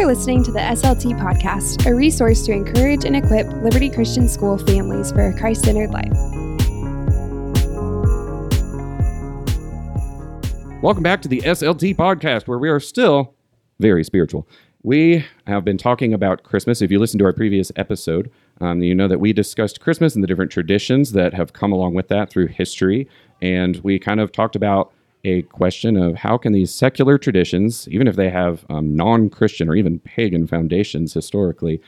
are listening to the SLT Podcast, a resource to encourage and equip Liberty Christian School families for a Christ centered life. Welcome back to the SLT podcast, where we are still very spiritual. We have been talking about Christmas. If you listen to our previous episode, um, you know that we discussed Christmas and the different traditions that have come along with that through history. And we kind of talked about a question of how can these secular traditions, even if they have um, non-Christian or even pagan foundations historically,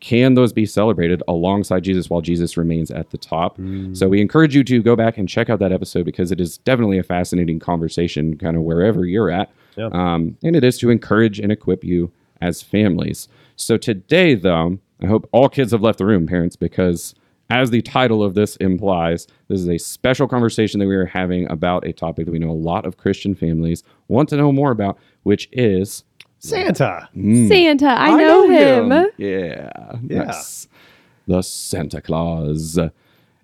can those be celebrated alongside Jesus while Jesus remains at the top? So we encourage you to go back and check out that episode because it is definitely a fascinating conversation, kind of wherever you're at, Yeah. um, and it is to encourage and equip you as families. So today, though, I hope all kids have left the room, parents, because as the title of this implies, this is a special conversation that we are having about a topic that we know a lot of Christian families want to know more about, which is Santa. Hmm. Santa, I, know, him. Yeah. Yeah. The Santa Claus.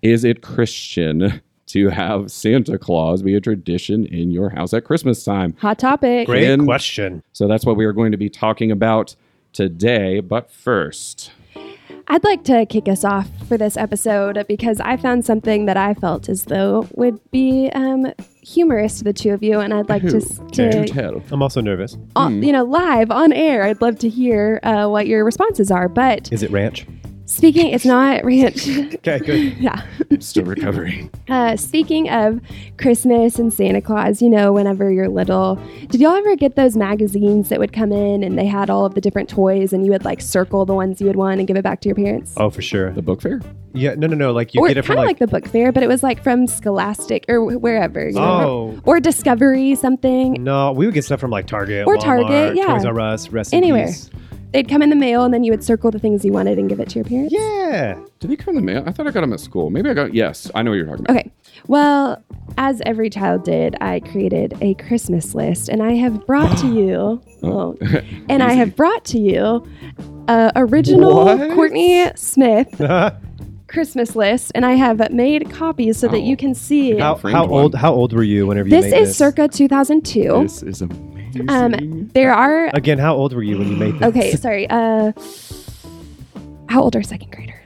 Is it Christian to have Santa Claus be a tradition in your house at Christmas time? Hot topic. Great And- question. So that's what we are going to be talking about today. But first, I'd like to kick us off for this episode because I found something that I felt as though would be um, humorous to the two of you, and I'd like to, s- do to tell. I'm also nervous. on- you know, live on air. I'd love to hear uh, what your responses are. But Is it ranch? Speaking, it's not ranch. Okay, good. yeah. I'm Still recovering. Uh, speaking of Christmas and Santa Claus, you know, whenever you're little, did y'all ever get those magazines that would come in and they had all of the different toys and you would like circle the ones you would want and give it back to your parents? Oh, for sure. The book fair? Yeah, no, no, no. Like you or get it kind from of like, like, the book fair, but it was like from Scholastic or wherever. You know? oh Or Discovery, something. no, we would get stuff from like Target Or Walmart, Target, yeah. Toys R Us, Rest in Anywhere. Peace. They'd come in the mail and then you would circle the things you wanted and give it to your parents. Yeah. Did they come in the mail? I thought I got them at school. Maybe I got, yes, I know what you're talking about. Okay. Well, as every child did, I created a Christmas list and I have brought to you, oh, and I have brought to you uh, original What? Courtney Smith Christmas list, and I have made copies so that Oh. you can see. how, how old? How old were you whenever you this made is this? circa 2002. This is amazing. Um, there are Again, how old were you when you made this? okay. Sorry. Uh, how old are second graders?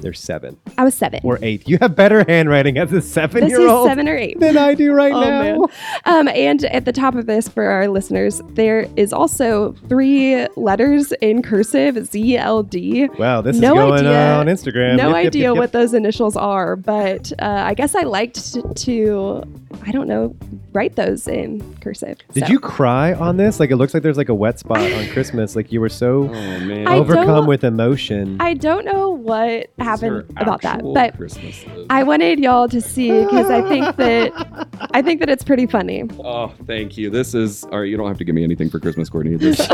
They're seven I was seven. or eight. You have better handwriting as a this is seven-year-old seven or eight. than I do right Oh, now. man. Um, and at the top of this, for our listeners, there is also three letters in cursive ZLD. Wow, this No is going idea. on Instagram. No Yep, yep, idea yep, yep. what those initials are, but uh, I guess I liked to, to, I don't know, write those in cursive. Did So- you cry on this? Like it looks like there's like a wet spot on Christmas. Like you were so oh, overcome with emotion. I don't know what This happened about that, but Christmas. I wanted y'all to see because I think that I think that it's pretty funny. Oh, thank you. This is all right. You don't have to give me anything for Christmas, Courtney. This,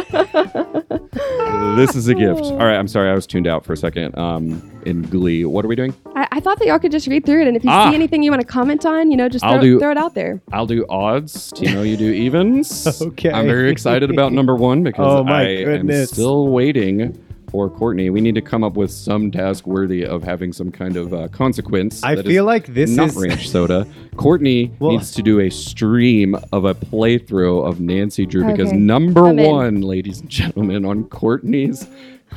this is a gift. All right. I'm sorry. I was tuned out for a second. Um, in Glee. What are we doing? I, I thought that y'all could just read through it, and if you Ah. see anything you want to comment on, you know, just I'll throw, do- throw it out there. I'll do odds. Tino, you do evens. Okay. I'm very excited about number one because Oh, my I am goodness. still waiting for Courtney. We need to come up with some task worthy of having some kind of uh, consequence. I that feel is like this is not is ranch soda. Courtney Well- needs to do a stream of a playthrough of Nancy Drew because Okay. number I'm in. one, ladies and gentlemen, on Courtney's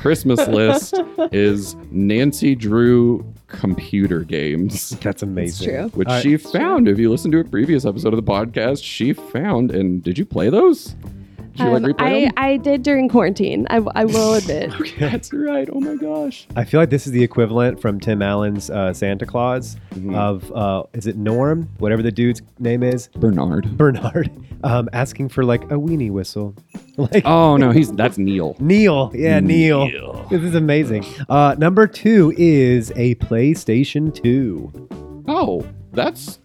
Christmas list is Nancy Drew computer games. That's amazing. true. Which All right. she found. If you listen to a previous episode of the podcast, she found. And did you play those? Did you Um, like replay I, them? I did during quarantine. I, I will admit. okay, That's right. Oh my gosh. I feel like this is the equivalent from Tim Allen's uh, Santa Claus Mhm. of uh, is it Norm, whatever the dude's name is, Bernard. Bernard, um, asking for like a weenie whistle. Like Oh no, he's that's Neil. Neil, yeah, Neil. Neil. This is amazing. Uh, number two is a PlayStation Two. Oh, that's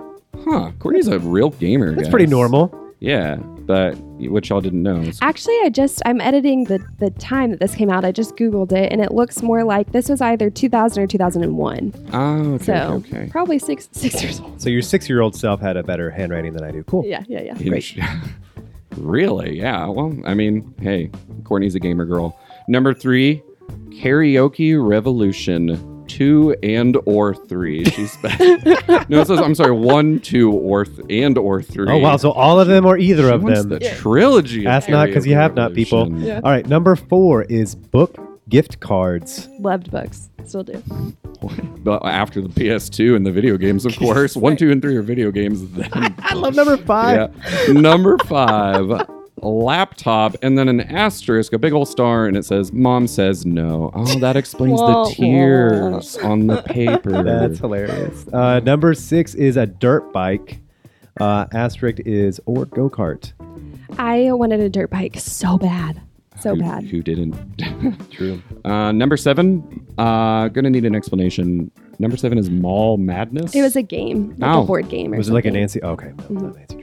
huh. Courtney's a real gamer. That's guys. pretty normal. Yeah, but which y'all didn't know Actually, I just I'm editing the the time that this came out. I just googled it, and it looks more like this was either 2000 or 2001. oh, okay, so okay, okay. probably six six years old. So your six-year-old self had a better handwriting than I do. Cool. Yeah, yeah, yeah. Great. really? Yeah. Well, I mean, hey, Courtney's a gamer girl. Number three, karaoke revolution. Two and or three. She's no, it says I'm sorry, one, two, or th- and or three. Oh wow! So all of them or either She of wants them. the trilogy. of Ask not because you have not, people. Yeah. All right, number four is book gift cards. Loved books. Still do. But after the PS2 and the video games, of course. One, two, and three are video games. Then I love number five. Yeah. Number five, a laptop, and then an asterisk, a big old star, and it says, Mom says no. Oh, that explains Wah, the tears on the paper. That's hilarious. Uh, number six is a dirt bike. Uh, asterisk is or go kart. I wanted a dirt bike so bad. So who, bad. Who didn't? True. Uh, number seven, uh, gonna need an explanation. Number seven is Mall Madness. It was a game, like Oh. a board game or Was it like a something. Nancy? Okay, no, not Nancy Drew. Okay, cool.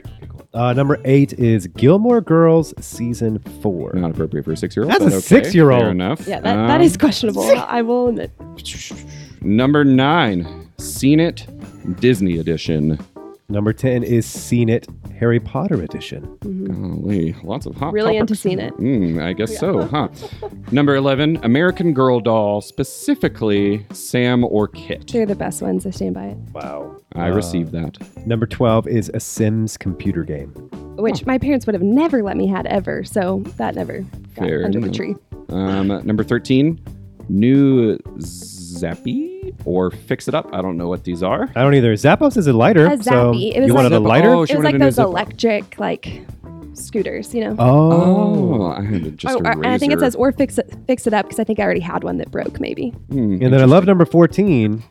Uh, number eight is Gilmore Girls season four. not appropriate for a six-year-old. That's a okay, six-year-old. Fair enough. Yeah, that, that Um, is questionable. I will admit. Number nine, Seen It, Disney Edition. Number ten is Seen It Harry Potter edition. Golly, lots of hot Really into topics. Seen It. Mm, I guess so, huh? Number 11, American Girl doll, specifically Sam or Kit. They're the best ones. I stand by it. Wow. I received that. Number twelve is a Sims computer game. Which my parents would have never let me had ever. So that never got Fair under enough. the tree. Um, number 13, New Zappy or Fix It Up. I don't know what these are. I don't either. Zappos is a lighter. A so Zappy. It was you like- wanted a Zappos. lighter? Oh, she It was wanted like a new those zipper. electric like scooters, you know. Oh, I had just Oh, a or- and I think it says or fix it fix it up because I think I already had one that broke maybe. Hmm, And then I love number 14.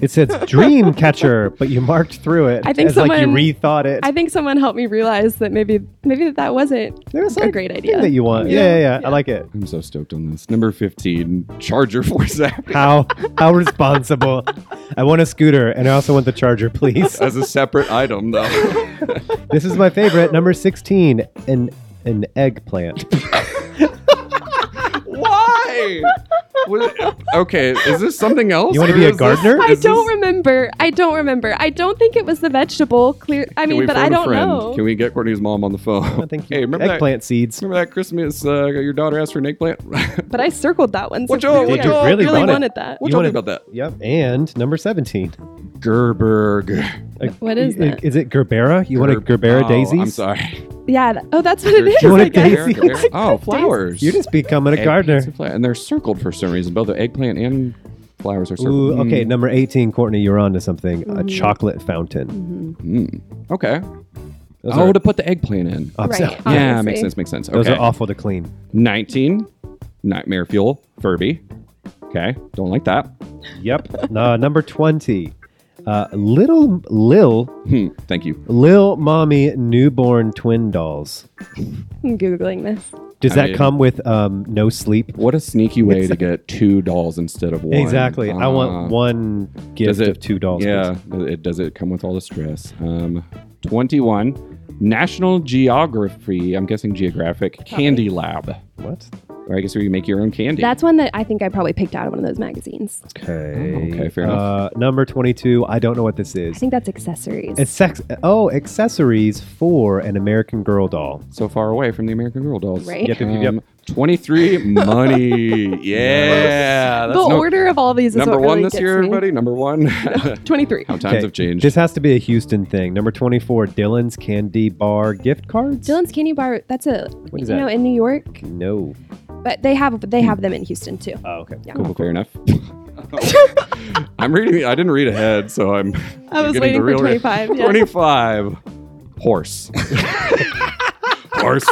It says Dream Catcher, but you marked through it I think as like you someone- rethought it. I think someone helped me realize that maybe maybe that, that wasn't There's a like great thing idea. that you want. Yeah, Yeah. yeah, yeah. I like it. I'm so stoked on this. Number 15, Charger for Zappy. How how responsible. I want a scooter and I also want the charger, please. As a separate item, though. this is my favorite. Number 16, an an eggplant. Why? Was- okay, is this something else? You wanna be a is this- gardener? I is don't this- remember. I don't remember. I don't think it was the vegetable. Clear. I mean, but I don't friend? know. Can we get Courtney's mom on the phone? I think hey, remember that? eggplant seeds. Remember that Christmas? Uh, your daughter asked for an eggplant. But I circled that one. So What y'all- really, what y'all I really really wanted? wanted that. We'll You talk wanna- about that. Yep. And number 17. Gerberg. Like, What is i- that? Is it Gerbera? You want a Gerbera oh, daisies? I'm sorry. Yeah. th- oh, that's what it is. You want I a guess. daisy? Gerber- Gerber- Oh, flowers. You're just becoming a gardener. and And they're circled for some reason. Both the eggplant and flowers are circled. Ooh, okay, Mm, number 18, Courtney, you're on to something. A chocolate fountain. mm. Okay. Those oh, are, to put the eggplant in. ups- Right. Yeah, Obviously. makes sense. Makes sense. Those okay. are awful to clean. 19. Nightmare Fuel. Furby. Okay. Don't like that. Yep. uh, number 20. Uh, little Lil Hmm. Thank you. Lil Mommy newborn twin dolls. I'm googling this. Does I that mean- come with um, no sleep? What a sneaky way to get two dolls instead of one. Exactly. I Uh, want one gift it, of two dolls. Yeah. It does it come with all the stress? Um, twenty-one. National Geography. I'm guessing Geographic Candy Lab. What? Or I guess where you make your own candy. That's one that I think I probably picked out of one of those magazines. Okay. Oh, okay, fair uh, Number 22. I don't know what this is. I is. think that's accessories. It's sex. Oh, accessories for an American Girl doll. so far away from the American Girl dolls. Right. Yep, yep, yep, yep. Um, Twenty-three. money. Yeah. the That's no- order of all these is number what one really this gets year, me. everybody. Number one. 23. How times Okay, have changed. This has to be a Houston thing. Number 24, Dylan's Candy Bar gift cards. Dylan's Candy Bar. That's a What is you that? know in New York, No. But they have they have them in Houston too. Oh, okay. Yeah. Cool, Cool, cool, fair enough. I'm reading. I didn't read ahead, so I'm. I was getting waiting the for real- 25. yeah. 25. Horse. horse.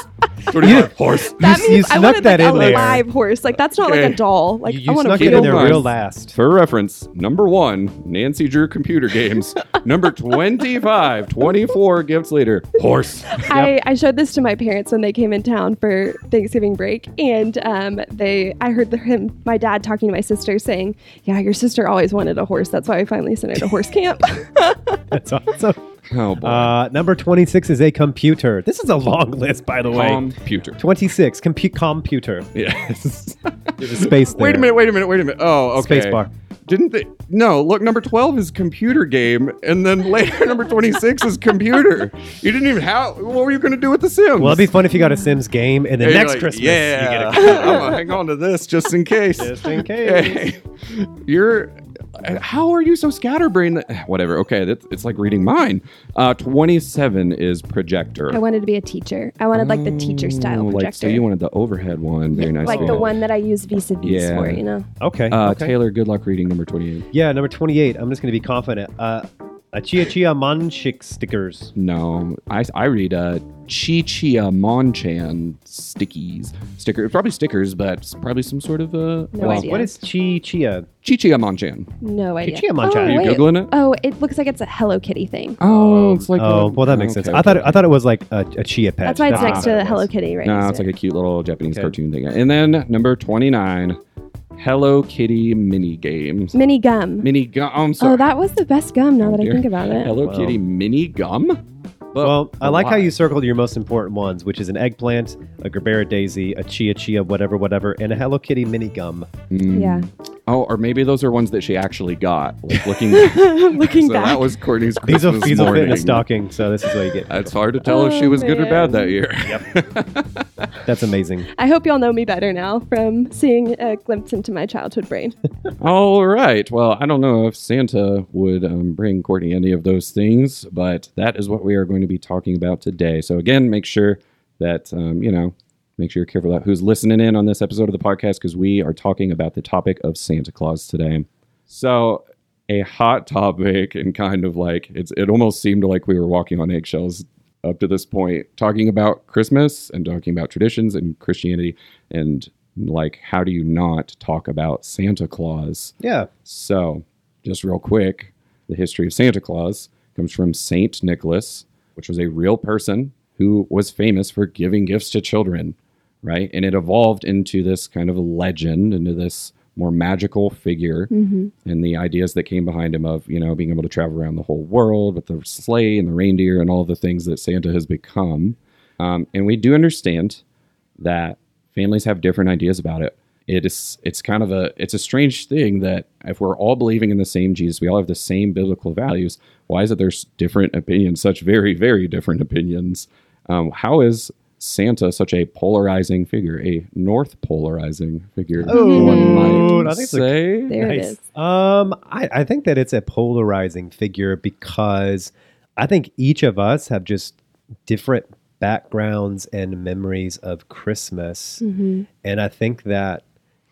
25. Horse. That You- you means I snuck wanted that like in a there. live horse. Like that's not Okay. like a doll. Like You, I you want snuck to it in feel there one. real last. For reference, number one, Nancy Drew computer games. number 25, 24 gifts later, horse. I, I showed this to my parents when they came in town for Thanksgiving break, and um, they I heard the, him my dad talking to my sister saying, "Yeah, your sister always wanted a horse. That's why we finally sent her to horse camp." That's awesome. Oh, boy. Uh, number 26 is a computer. This is a long list, by the way. Computer. 26, compu- computer. Yes. There's a space there. wait a minute, wait a minute, wait a minute. Oh, okay. Space bar. Didn't they? No, look, number 12 is computer game, and then later, number 26 is computer. You didn't even have, what were you going to do with The Sims? Well, it'd be fun if you got a Sims game, and then And you're next like, Christmas, yeah, you get a I'm going to hang on to this just in case. just in case. Hey, you're how are you so scatterbrained whatever okay that, it's like reading mine uh 27 is projector I wanted to be a teacher. I wanted like the teacher style Oh, projector. like so you wanted the overhead one very nice like for the one that I use vis-a-vis Yeah. for, you know. Okay. uh okay. taylor good luck reading number 28 Yeah, number 28. I'm just going to be confident. Uh, a Chia Chia Manchik stickers. no i i read uh chi chia monchan stickies sticker probably stickers but it's probably some sort of uh No well, idea. What is Chi Chia? chi chia monchan No idea. Chia Manchan. Are you wait. googling it Oh, it looks like it's a Hello Kitty thing. oh it's like oh, a- well, that makes okay, sense. I thought it. I thought it was like a, a chia pet. That's why it's Ah, next to the Hello. Kitty right No, next it's to like it. a cute little Japanese Okay. cartoon thing. And then number 29, Hello Kitty mini games. mini gum. Mini gum. I'm sorry. Oh, that was the best gum now Oh, that I think about it. Hello Wow. Kitty mini gum? But Well, I like how you circled your most important ones, which is an eggplant, a Gerbera daisy, a Chia Chia, whatever, whatever, and a Hello Kitty mini gum. Mm. Yeah. Oh, or maybe those are ones that she actually got. Like looking Looking so back. that was Courtney's These Christmas will these will fit in morning. a stocking, so this is what you get. It's hard to tell if she Oh, was good or bad man. that year. That's amazing. I hope y'all know me better now from seeing a glimpse into my childhood brain. All right. Well, I don't know if Santa would um, bring Courtney any of those things, but that is what we are going to be talking about today. So, again, make sure that, um, you know, make sure you're careful about who's listening in on this episode of the podcast because we are talking about the topic of Santa Claus today. So, a hot topic and kind of like it's it almost seemed like we were walking on eggshells up to this point talking about Christmas and talking about traditions and Christianity and like how do you not talk about Santa Claus? Yeah. So, just real quick, the history of Santa Claus comes from Saint Nicholas, which was a real person who was famous for giving gifts to children, right? And it evolved into this kind of legend, into this more magical figure, and the ideas that came behind him of, you know, being able to travel around the whole world with the sleigh and the reindeer and all the things that Santa has become. Um, and we do understand that families have different ideas about it. It is it's kind of a it's a strange thing that if we're all believing in the same Jesus, we all have the same biblical values. Why is it there's different opinions, such very very different opinions? Um, how is Santa such a polarizing figure, a north polarizing figure? Oh, one might I think it's a- There it Nice. is. Um, I, I think that it's a polarizing figure because I think each of us have just different backgrounds and memories of Christmas. Mm-hmm. And I think that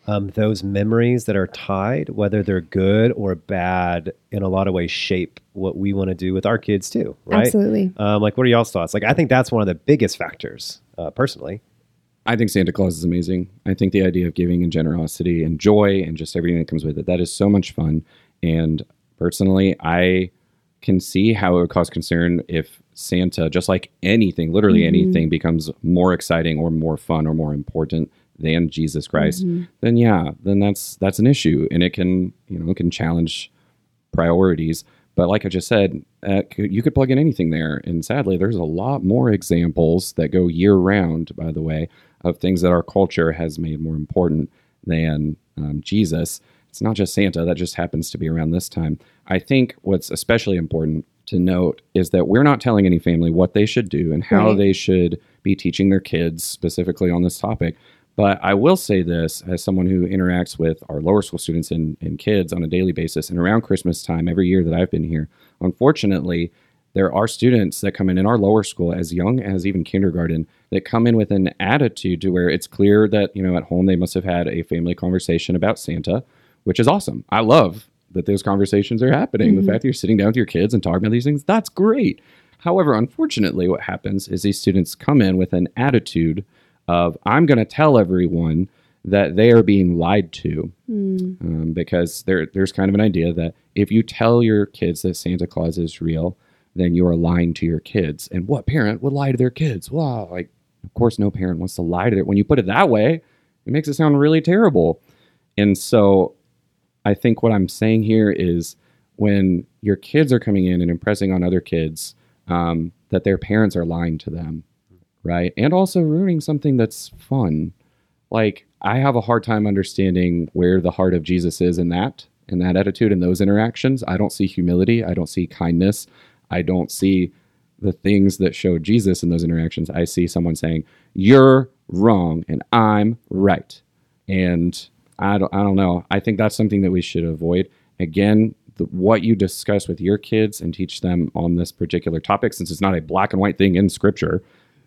um, those memories that are tied, whether they're good or bad, in a lot of ways shape what we want to do with our kids too, right? Absolutely. Um, like, what are y'all's thoughts? Like, I think that's one of the biggest factors, uh, personally. I think Santa Claus is amazing. I think the idea of giving and generosity and joy and just everything that comes with it, that is so much fun. And personally, I can see how it would cause concern if Santa, just like anything, literally anything, becomes more exciting or more fun or more important than Jesus Christ. Then yeah, then that's that's an issue, and it can you know it can challenge priorities. But like I just said, uh, you could plug in anything there. And sadly, there's a lot more examples that go year round, by the way, of things that our culture has made more important than um, Jesus. It's not just Santa, that just happens to be around this time. I think what's especially important to note is that we're not telling any family what they should do and how Right. they should be teaching their kids specifically on this topic. But I will say this as someone who interacts with our lower school students and, and kids on a daily basis and around Christmas time every year that I've been here. Unfortunately, there are students that come in in our lower school as young as even kindergarten that come in with an attitude to where it's clear that, you know, at home they must have had a family conversation about Santa, which is awesome. I love that those conversations are happening. The mm-hmm. fact that you're sitting down with your kids and talking about these things, that's great. However, unfortunately, what happens is these students come in with an attitude of, I'm going to tell everyone that they are being lied to. Um, because there, there's kind of an idea that if you tell your kids that Santa Claus is real, then you are lying to your kids. And what parent would lie to their kids? Well, like, of course, no parent wants to lie to their. When you put it that way, it makes it sound really terrible. And so, I think what I'm saying here is when your kids are coming in and impressing on other kids um, that their parents are lying to them, right? And also ruining something that's fun. Like, I have a hard time understanding where the heart of Jesus is in that in that attitude in those interactions. I don't see humility. I don't see kindness. I don't see the things that show Jesus in those interactions. I see someone saying, "You're wrong and I'm right," and I don't. I don't know. I think that's something that we should avoid. Again, the, what you discuss with your kids and teach them on this particular topic, since it's not a black and white thing in Scripture,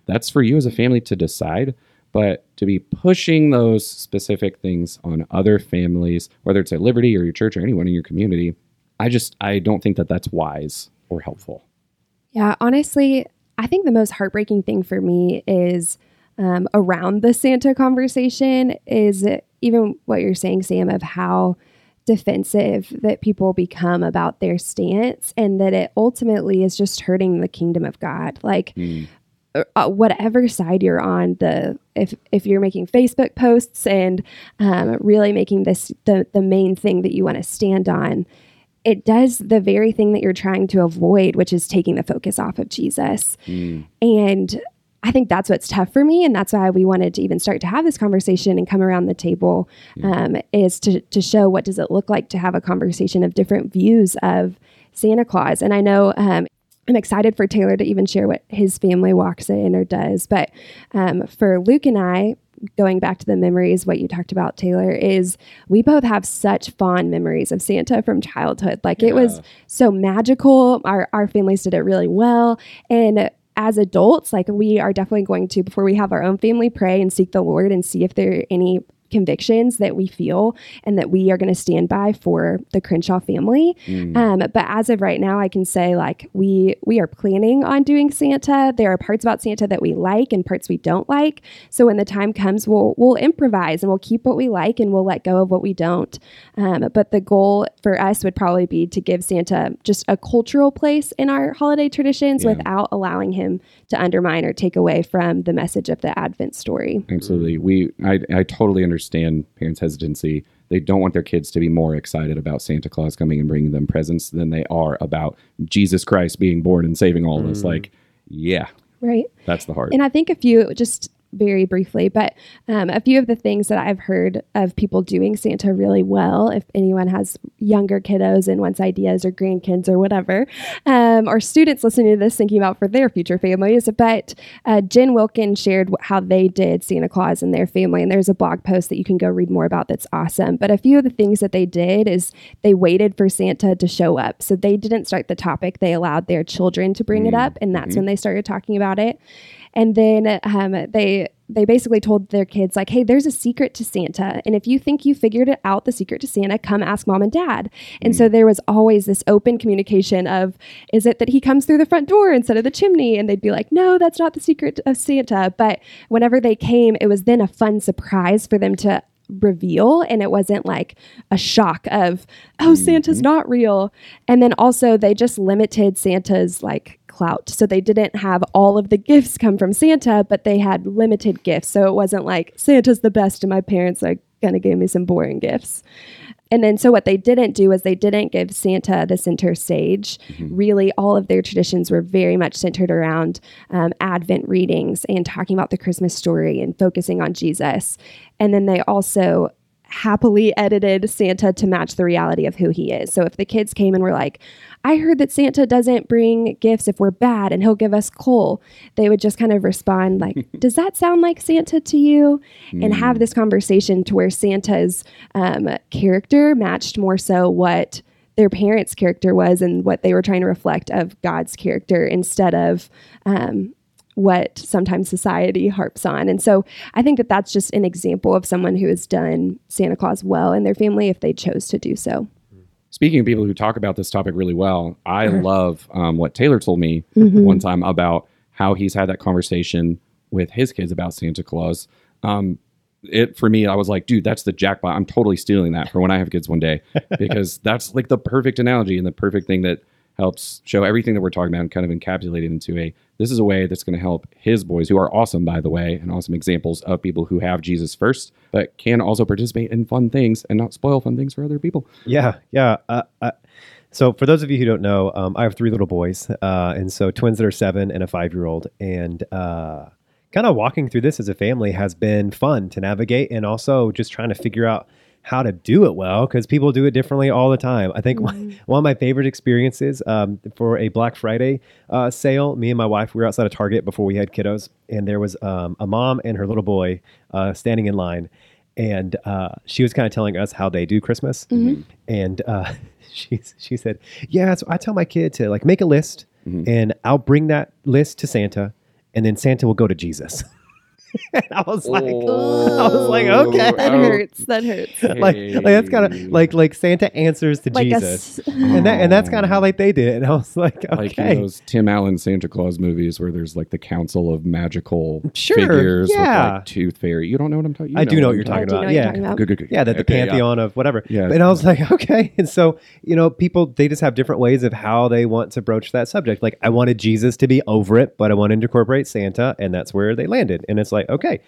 that's for you as a family to decide. But to be pushing those specific things on other families, whether it's at Liberty or your church or anyone in your community, I just I don't think that that's wise or helpful. Yeah, honestly, I think the most heartbreaking thing for me is um, around the Santa conversation is even what you're saying, Sam, of how defensive that people become about their stance and that it ultimately is just hurting the kingdom of God. Like, mm. Uh, whatever side you're on, the if if you're making Facebook posts and um, really making this the the main thing that you want to stand on, it does the very thing that you're trying to avoid, which is taking the focus off of Jesus. Mm. And I think that's what's tough for me, and that's why we wanted to even start to have this conversation and come around the table. Um, is to to show what does it look like to have a conversation of different views of Santa Claus. And I know um, I'm excited for Taylor to even share what his family walks in or does. But um, for Luke and I, going back to the memories, what you talked about, Taylor, is we both have such fond memories of Santa from childhood. Like yeah. it was so magical. Our our families did it really well, and as adults, like we are definitely going to, before we have our own family, pray and seek the Lord and see if there are any convictions that we feel and that we are going to stand by for the Crenshaw family. Mm. Um, but as of right now, I can say like we we are planning on doing Santa. There are parts about Santa that we like and parts we don't like. So when the time comes, we'll we'll improvise and we'll keep what we like and we'll let go of what we don't. Um, but the goal for us would probably be to give Santa just a cultural place in our holiday traditions yeah. without allowing him to undermine or take away from the message of the Advent story. Absolutely, we I I totally understand understand parents' hesitancy. They don't want their kids to be more excited about Santa Claus coming and bringing them presents than they are about Jesus Christ being born and saving all of us. Mm. Like, yeah. Right. That's the heart. And I think if you just very briefly, but um, a few of the things that I've heard of people doing Santa really well, if anyone has younger kiddos and wants ideas or grandkids or whatever, um, or students listening to this thinking about for their future families. But uh, Jen Wilkin shared how they did Santa Claus in their family, and there's a blog post that you can go read more about that's awesome. But a few of the things that they did is they waited for Santa to show up. So they didn't start the topic, they allowed their children to bring mm-hmm. it up, and that's mm-hmm. when they started talking about it and then um, they they basically told their kids like hey there's a secret to santa. And if you think you figured it out the secret to santa come ask mom and dad. And mm. so there was always this open communication of is it that he comes through the front door instead of the chimney? And they'd be like no that's not the secret of santa. But whenever they came it was then a fun surprise for them to reveal. And it wasn't like a shock of oh santa's mm-hmm. not real. And then also they just limited santa's like clout. So they didn't have all of the gifts come from Santa, but they had limited gifts. So it wasn't like Santa's the best and my parents are going to give me some boring gifts. And then, so what they didn't do is they didn't give Santa the center stage. Mm-hmm. Really, all of their traditions were very much centered around um, Advent readings and talking about the Christmas story and focusing on Jesus. And then they also happily edited Santa to match the reality of who he is. So if the kids came and were like, I heard that Santa doesn't bring gifts if we're bad and he'll give us coal, they would just kind of respond like, Does that sound like Santa to you? Mm. And have hmm. this conversation to where Santa's um, character matched more so what their parents' character was and what they were trying to reflect of God's character instead of um, what sometimes society harps on. And so I think that that's just an example of someone who has done Santa Claus well in their family if they chose to do so. Speaking of people who talk about this topic really well, I uh-huh. love um, what Taylor told me mm-hmm. one time about how he's had that conversation with his kids about Santa Claus. Um, it for me, I was like, dude, that's the jackpot. I'm totally stealing that for when I have kids one day because that's like the perfect analogy and the perfect thing that helps show everything that we're talking about and kind of encapsulate it into a this is a way that's going to help his boys, who are awesome, by the way, and awesome examples of people who have Jesus first, but can also participate in fun things and not spoil fun things for other people. Yeah, yeah. Uh, uh, so, for those of you who don't know, um, I have three little boys, uh, and so twins that are seven and a five year old. And uh, kind of walking through this as a family has been fun to navigate, and also just trying to figure out how to do it well because people do it differently all the time. I think one, one of my favorite experiences um, for a Black Friday uh, sale, me and my wife, we were outside of Target before we had kiddos, and there was um, a mom and her little boy uh, standing in line. And uh, she was kind of telling us how they do Christmas. And uh, she, she said, Yeah, so I tell my kid to like make a list and I'll bring that list to Santa and then Santa will go to Jesus. and I was like, oh, I was like, okay. That Oh. hurts. That hurts. like, like that's kind of like like Santa answers to Like Jesus, s- and that and that's kind of how oh. like they did it. And I was like, Like okay, in those Tim Allen Santa Claus movies where there's like the council of magical Sure, figures yeah. with like tooth fairy. You don't know what I'm talking about. I do know what you're talking about. you're Yeah, talking about. Good, good, good. yeah, that the Okay, yeah. pantheon of whatever. Yeah. and I was like, okay. And so you know, people they just have different ways of how they want to broach that subject. Like I wanted Jesus to be over it, but I wanted to incorporate Santa, and that's where they landed. And it's like, okay.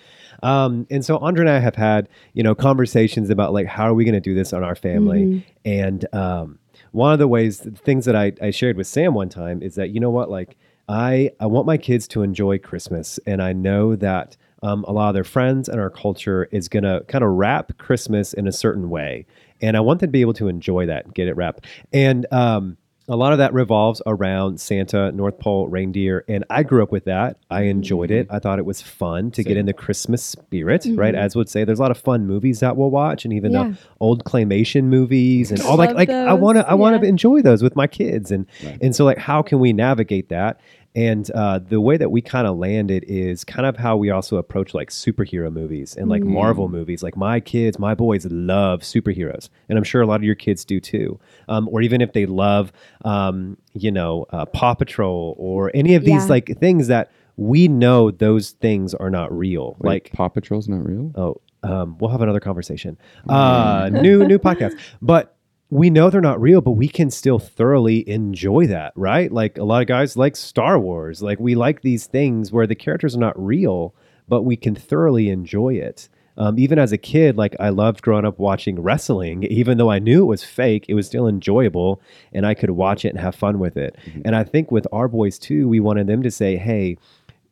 Um, and so Andre and I have had you know conversations about like how are we going to do this on our family, and um, one of the ways the things that I, I shared with Sam one time is that you know what like I I want my kids to enjoy Christmas, and I know that um, a lot of their friends and our culture is going to kind of wrap Christmas in a certain way. And I want them to be able to enjoy that, get it wrapped. And um, a lot of that revolves around Santa, North Pole, reindeer. And I grew up with that. I enjoyed it. I thought it was fun to get in the Christmas spirit, right? As would say, there's a lot of fun movies that we'll watch, and even Yeah. the old claymation movies and all like like I want to I those, want to enjoy those with my kids, and and so like how can we navigate that? And uh, the way that we kind of landed is kind of how we also approach like superhero movies and like Marvel movies. Like my kids, my boys love superheroes, and I'm sure a lot of your kids do too. Um, or even if they love, um, you know, uh, Paw Patrol or any of these Yeah. like things that we know those things are not real. Like like Paw Patrol's not real. Oh, um, we'll have another conversation. Uh, new new podcast, but we know they're not real, but we can still thoroughly enjoy that, right? Like a lot of guys like Star Wars. Like we like these things where the characters are not real, but we can thoroughly enjoy it. Um, even as a kid, like I loved growing up watching wrestling, even though I knew it was fake, it was still enjoyable and I could watch it and have fun with it. And I think with our boys too, we wanted them to say, hey,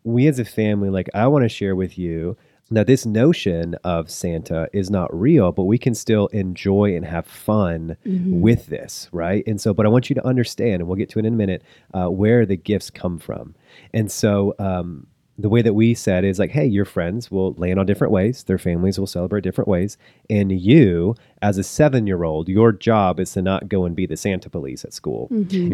we as a family, like I want to share with you that this notion of Santa is not real, but we can still enjoy and have fun with this, right? And so, but I want you to understand, and we'll get to it in a minute, uh, where the gifts come from. And so, um, the way that we said is like, hey, your friends will land on different ways, their families will celebrate different ways. And you, as a seven year old, your job is to not go and be the Santa police at school.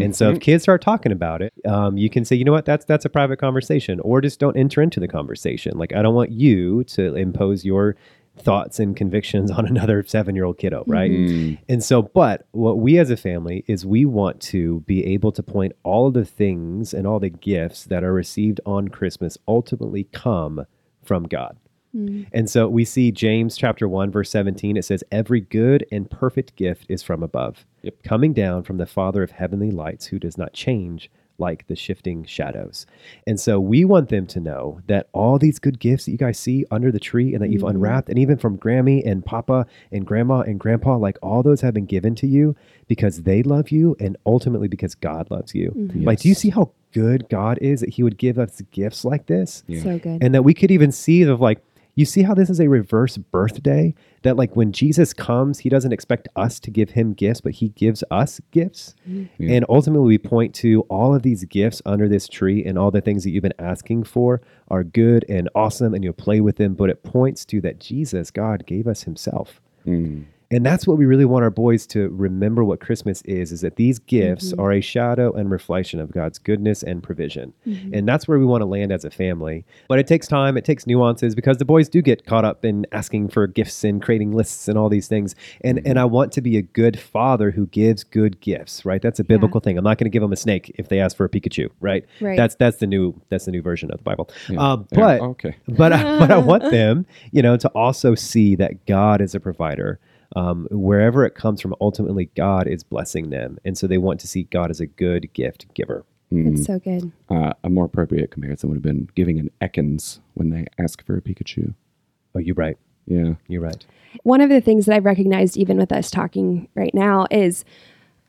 And so if kids start talking about it, um, you can say, you know what, that's that's a private conversation, or just don't enter into the conversation. Like I don't want you to impose your thoughts and convictions on another seven year old kiddo, right? Mm-hmm. And so, but what we as a family is we want to be able to point all of the things and all the gifts that are received on Christmas ultimately come from God. Mm. And so we see James chapter 1, verse 17. It says, Every good and perfect gift is from above, Yep. coming down from the Father of heavenly lights, who does not change like the shifting shadows. And so we want them to know that all these good gifts that you guys see under the tree and that you've mm-hmm. unwrapped, and even from Grammy and Papa and Grandma and Grandpa, like all those have been given to you because they love you and ultimately because God loves you. Mm-hmm. Like, do you see how good God is that He would give us gifts like this? Yeah. So good. and that we could even see of like you see how this is a reverse birthday? That like when jesus comes he doesn't expect us to give him gifts but he gives us gifts? Yeah. and ultimately we point to all of these gifts under this tree and all the things that you've been asking for are good and awesome and you'll play with them. But it points to that jesus god gave us himself. Mm. And that's what we really want our boys to remember what Christmas is is that these gifts mm-hmm. are a shadow and reflection of God's goodness and provision. Mm-hmm. And that's where we want to land as a family. But it takes time, it takes nuances because the boys do get caught up in asking for gifts and creating lists and all these things. And and mm-hmm. I want to be a good father who gives good gifts, right? That's a biblical thing. I'm not going to give them a snake if they ask for a Pikachu, right? Right. That's that's the new that's the new version of the Bible. Yeah. Uh, Yeah, but okay. but I, but I want them, you know, to also see that God is a provider. Um, wherever it comes from, ultimately God is blessing them, and so they want to see God as a good gift giver. It's so good. Uh, a more appropriate comparison would have been giving an Ekans when they ask for a Pikachu. Oh, you're right. Yeah. You're right. One of the things that I've recognized, even with us talking right now, is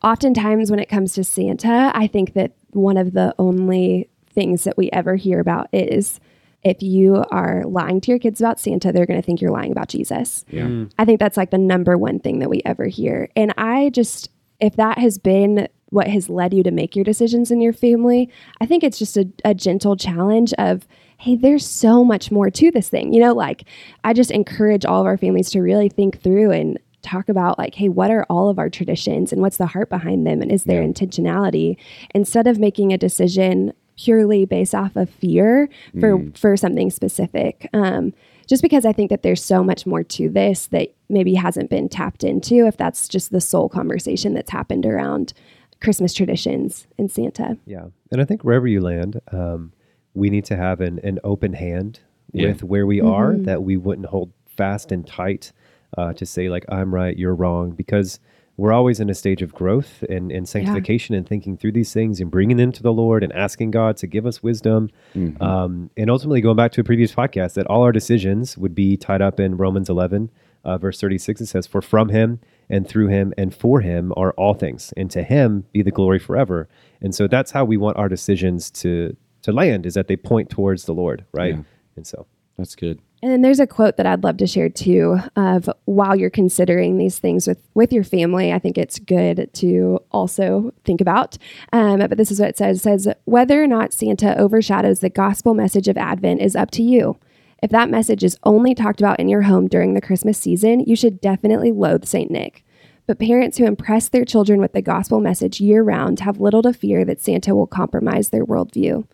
oftentimes when it comes to Santa, I think that one of the only things that we ever hear about is if you are lying to your kids about Santa, they're going to think you're lying about Jesus. Yeah. Hmm. I think that's like the number one thing that we ever hear. And I just, if that has been what has led you to make your decisions in your family, I think it's just a, a gentle challenge of, hey, there's so much more to this thing. You know, like I just encourage all of our families to really think through and talk about like hey what are all of our traditions and what's the heart behind them and is there Yeah. intentionality instead of making a decision purely based off of fear for for something specific. Um, just because i think that there's so much more to this that maybe hasn't been tapped into if that's just the sole conversation that's happened around christmas traditions and santa. Yeah, and I think wherever you land, um, we need to have an, an open hand Yeah. with where we are, that we wouldn't hold fast and tight uh, to say like I'm right, you're wrong, because we're always in a stage of growth and, and sanctification and thinking through these things and bringing them to the Lord and asking God to give us wisdom, Mm-hmm. um, and ultimately going back to a previous podcast that all our decisions would be tied up in Romans 11, uh, verse 36. It says, "For from Him and through Him and for Him are all things, and to Him be the glory forever." And so that's how we want our decisions to to land is that they point towards the Lord, right? Yeah. And so That's good. And then there's a quote that I'd love to share too of while you're considering these things with, with your family, I think it's good to also think about. Um, but this is what it says. It says, whether or not Santa overshadows the gospel message of Advent is up to you. If that message is only talked about in your home during the Christmas season, you should definitely loathe St. Nick. But parents who impress their children with the gospel message year round have little to fear that Santa will compromise their worldview.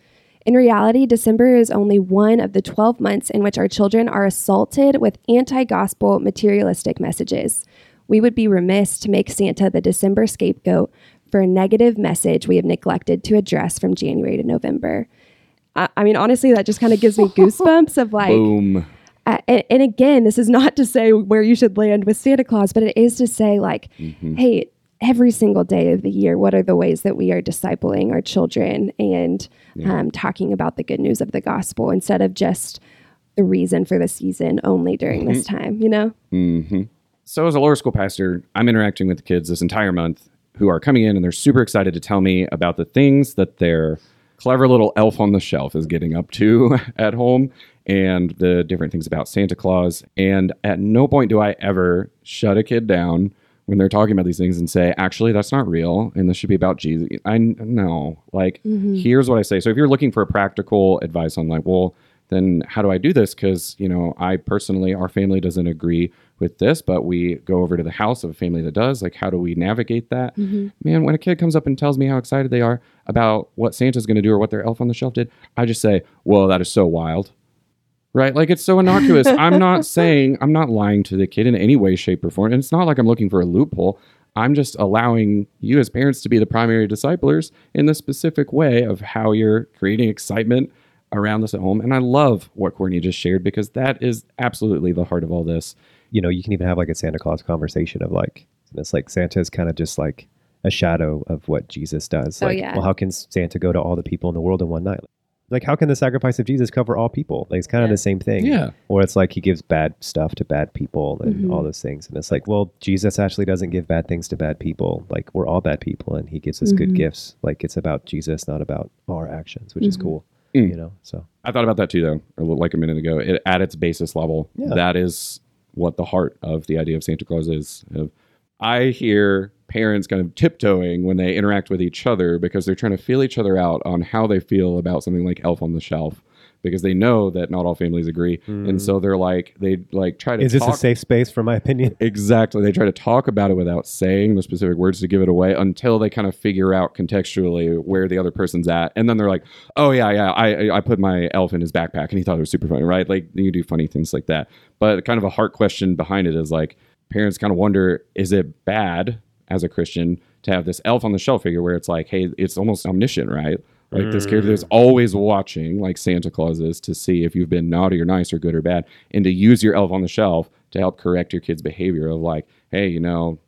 In reality, December is only one of the 12 months in which our children are assaulted with anti gospel materialistic messages. We would be remiss to make Santa the December scapegoat for a negative message we have neglected to address from January to November. I, I mean, honestly, that just kind of gives me goosebumps of like, Boom. uh, and, and again, this is not to say where you should land with Santa Claus, but it is to say, like, hey, every single day of the year, what are the ways that we are discipling our children and um, talking about the good news of the gospel instead of just the reason for the season only during this time, you know? So, as a lower school pastor, I'm interacting with the kids this entire month who are coming in and they're super excited to tell me about the things that their clever little elf on the shelf is getting up to at home and the different things about Santa Claus. And at no point do I ever shut a kid down when they're talking about these things and say, actually, that's not real and this should be about Jesus. I know. Like, mm-hmm. here's what I say. So, if you're looking for practical advice on, like, well, then how do I do this? Because, you know, I personally, our family doesn't agree with this, but we go over to the house of a family that does. Like, how do we navigate that? Mm-hmm. Man, when a kid comes up and tells me how excited they are about what Santa's going to do or what their elf on the shelf did, I just say, well, that is so wild. Right? Like, it's so innocuous. I'm not saying, I'm not lying to the kid in any way, shape, or form. And it's not like I'm looking for a loophole. I'm just allowing you as parents to be the primary disciplers in the specific way of how you're creating excitement around this at home. And I love what Courtney just shared because that is absolutely the heart of all this. you know, you can even have like a Santa Claus conversation of like, it's like Santa is kind of just like a shadow of what Jesus does. Oh, Like, yeah. well, how can Santa go to all the people in the world in one night? Like, how can the sacrifice of Jesus cover all people? Like, it's kind of the same thing. Yeah. Or it's like he gives bad stuff to bad people and Mm-hmm. all those things. And it's like, well, Jesus actually doesn't give bad things to bad people. Like, we're all bad people and he gives us Mm-hmm. good gifts. Like, it's about Jesus, not about our actions, which is cool. Mm. You know, so I thought about that too, though, like a minute ago. It, at its basis level, Yeah. that is what the heart of the idea of Santa Claus is. Of, I hear parents kind of tiptoeing when they interact with each other because they're trying to feel each other out on how they feel about something like Elf on the Shelf because they know that not all families agree, and so they're like they like try to. is this a safe space for my opinion? Exactly. They try to talk about it without saying the specific words to give it away until they kind of figure out contextually where the other person's at. And then they're like, oh, yeah, yeah, I, I put my elf in his backpack and he thought it was super funny, right? Like you do funny things like that. But kind of a heart question behind it is like parents kind of wonder is it bad as a Christian to have this elf on the shelf figure where it's like, hey, it's almost omniscient, right? Like this character is always watching, like Santa Claus is, to see if you've been naughty or nice or good or bad, and to use your elf on the shelf to help correct your kid's behavior of like, hey, you know,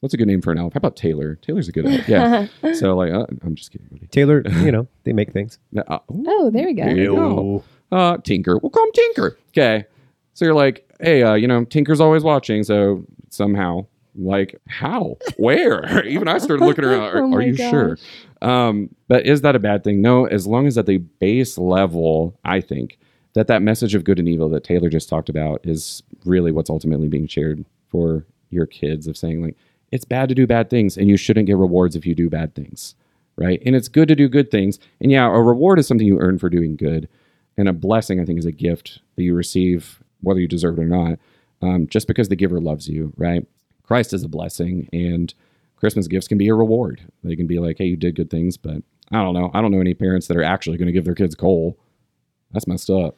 what's a good name for an elf? How about Taylor? Taylor's a good elf. Yeah. so like, uh, I'm just kidding. buddy. Taylor, you know, they make things. Uh, ooh, Oh, there we go. there you go. Uh, Tinker. We'll call him Tinker. Okay. So you're like, hey, uh, you know, Tinker's always watching. So somehow, like, how? Where? Even I started looking around. Are, Oh are you sure? Um, but is that a bad thing? No, as long as at the base level, I think that that message of good and evil that Taylor just talked about is really what's ultimately being shared for your kids of saying like it's bad to do bad things and you shouldn't get rewards if you do bad things, right? And it's good to do good things. And yeah, a reward is something you earn for doing good, and a blessing I think is a gift that you receive whether you deserve it or not, um, just because the giver loves you, right? Christ is a blessing, and Christmas gifts can be a reward. They can be like, hey, you did good things, but I don't know. I don't know any parents that are actually going to give their kids coal. That's messed up.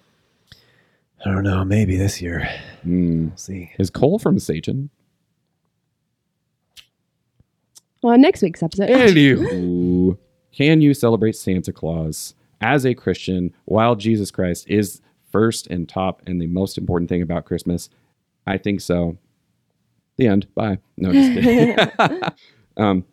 I don't know. Maybe this year. Mm. We'll see. Is coal from Satan? Well, next week's episode. Anywho, can you celebrate Santa Claus as a Christian while Jesus Christ is first and top and the most important thing about Christmas? I think so. The end. Bye. No, just kidding. um,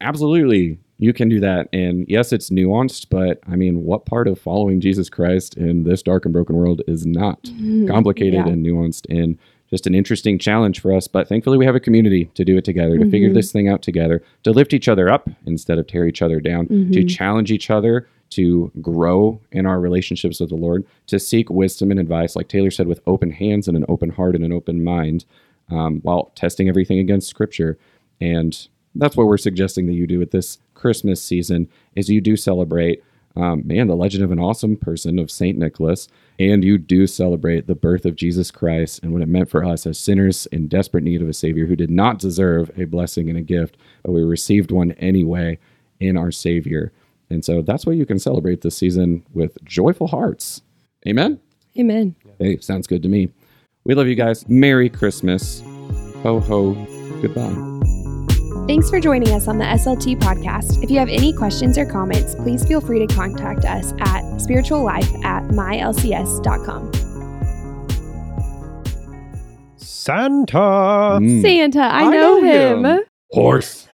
absolutely, you can do that. And yes, it's nuanced, but I mean, what part of following Jesus Christ in this dark and broken world is not complicated Yeah. and nuanced and just an interesting challenge for us. But thankfully, we have a community to do it together, to figure Mhm. this thing out together, to lift each other up instead of tear each other down, to Mhm. challenge each other, to grow in our relationships with the Lord, to seek wisdom and advice, like Taylor said, with open hands and an open heart and an open mind, um, while testing everything against Scripture. And that's what we're suggesting that you do with this Christmas season is you do celebrate um, man the legend of an awesome person of Saint Nicholas and you do celebrate the birth of Jesus Christ and what it meant for us as sinners in desperate need of a savior who did not deserve a blessing and a gift but we received one anyway in our savior and so that's why you can celebrate this season with joyful hearts amen Amen. hey sounds good to me we love you guys merry christmas ho ho goodbye Thanks for joining us on the SLT podcast. If you have any questions or comments, please feel free to contact us at spirituallife at mylcs.com. Santa. Mm. Santa, I, I know, know him. him. horse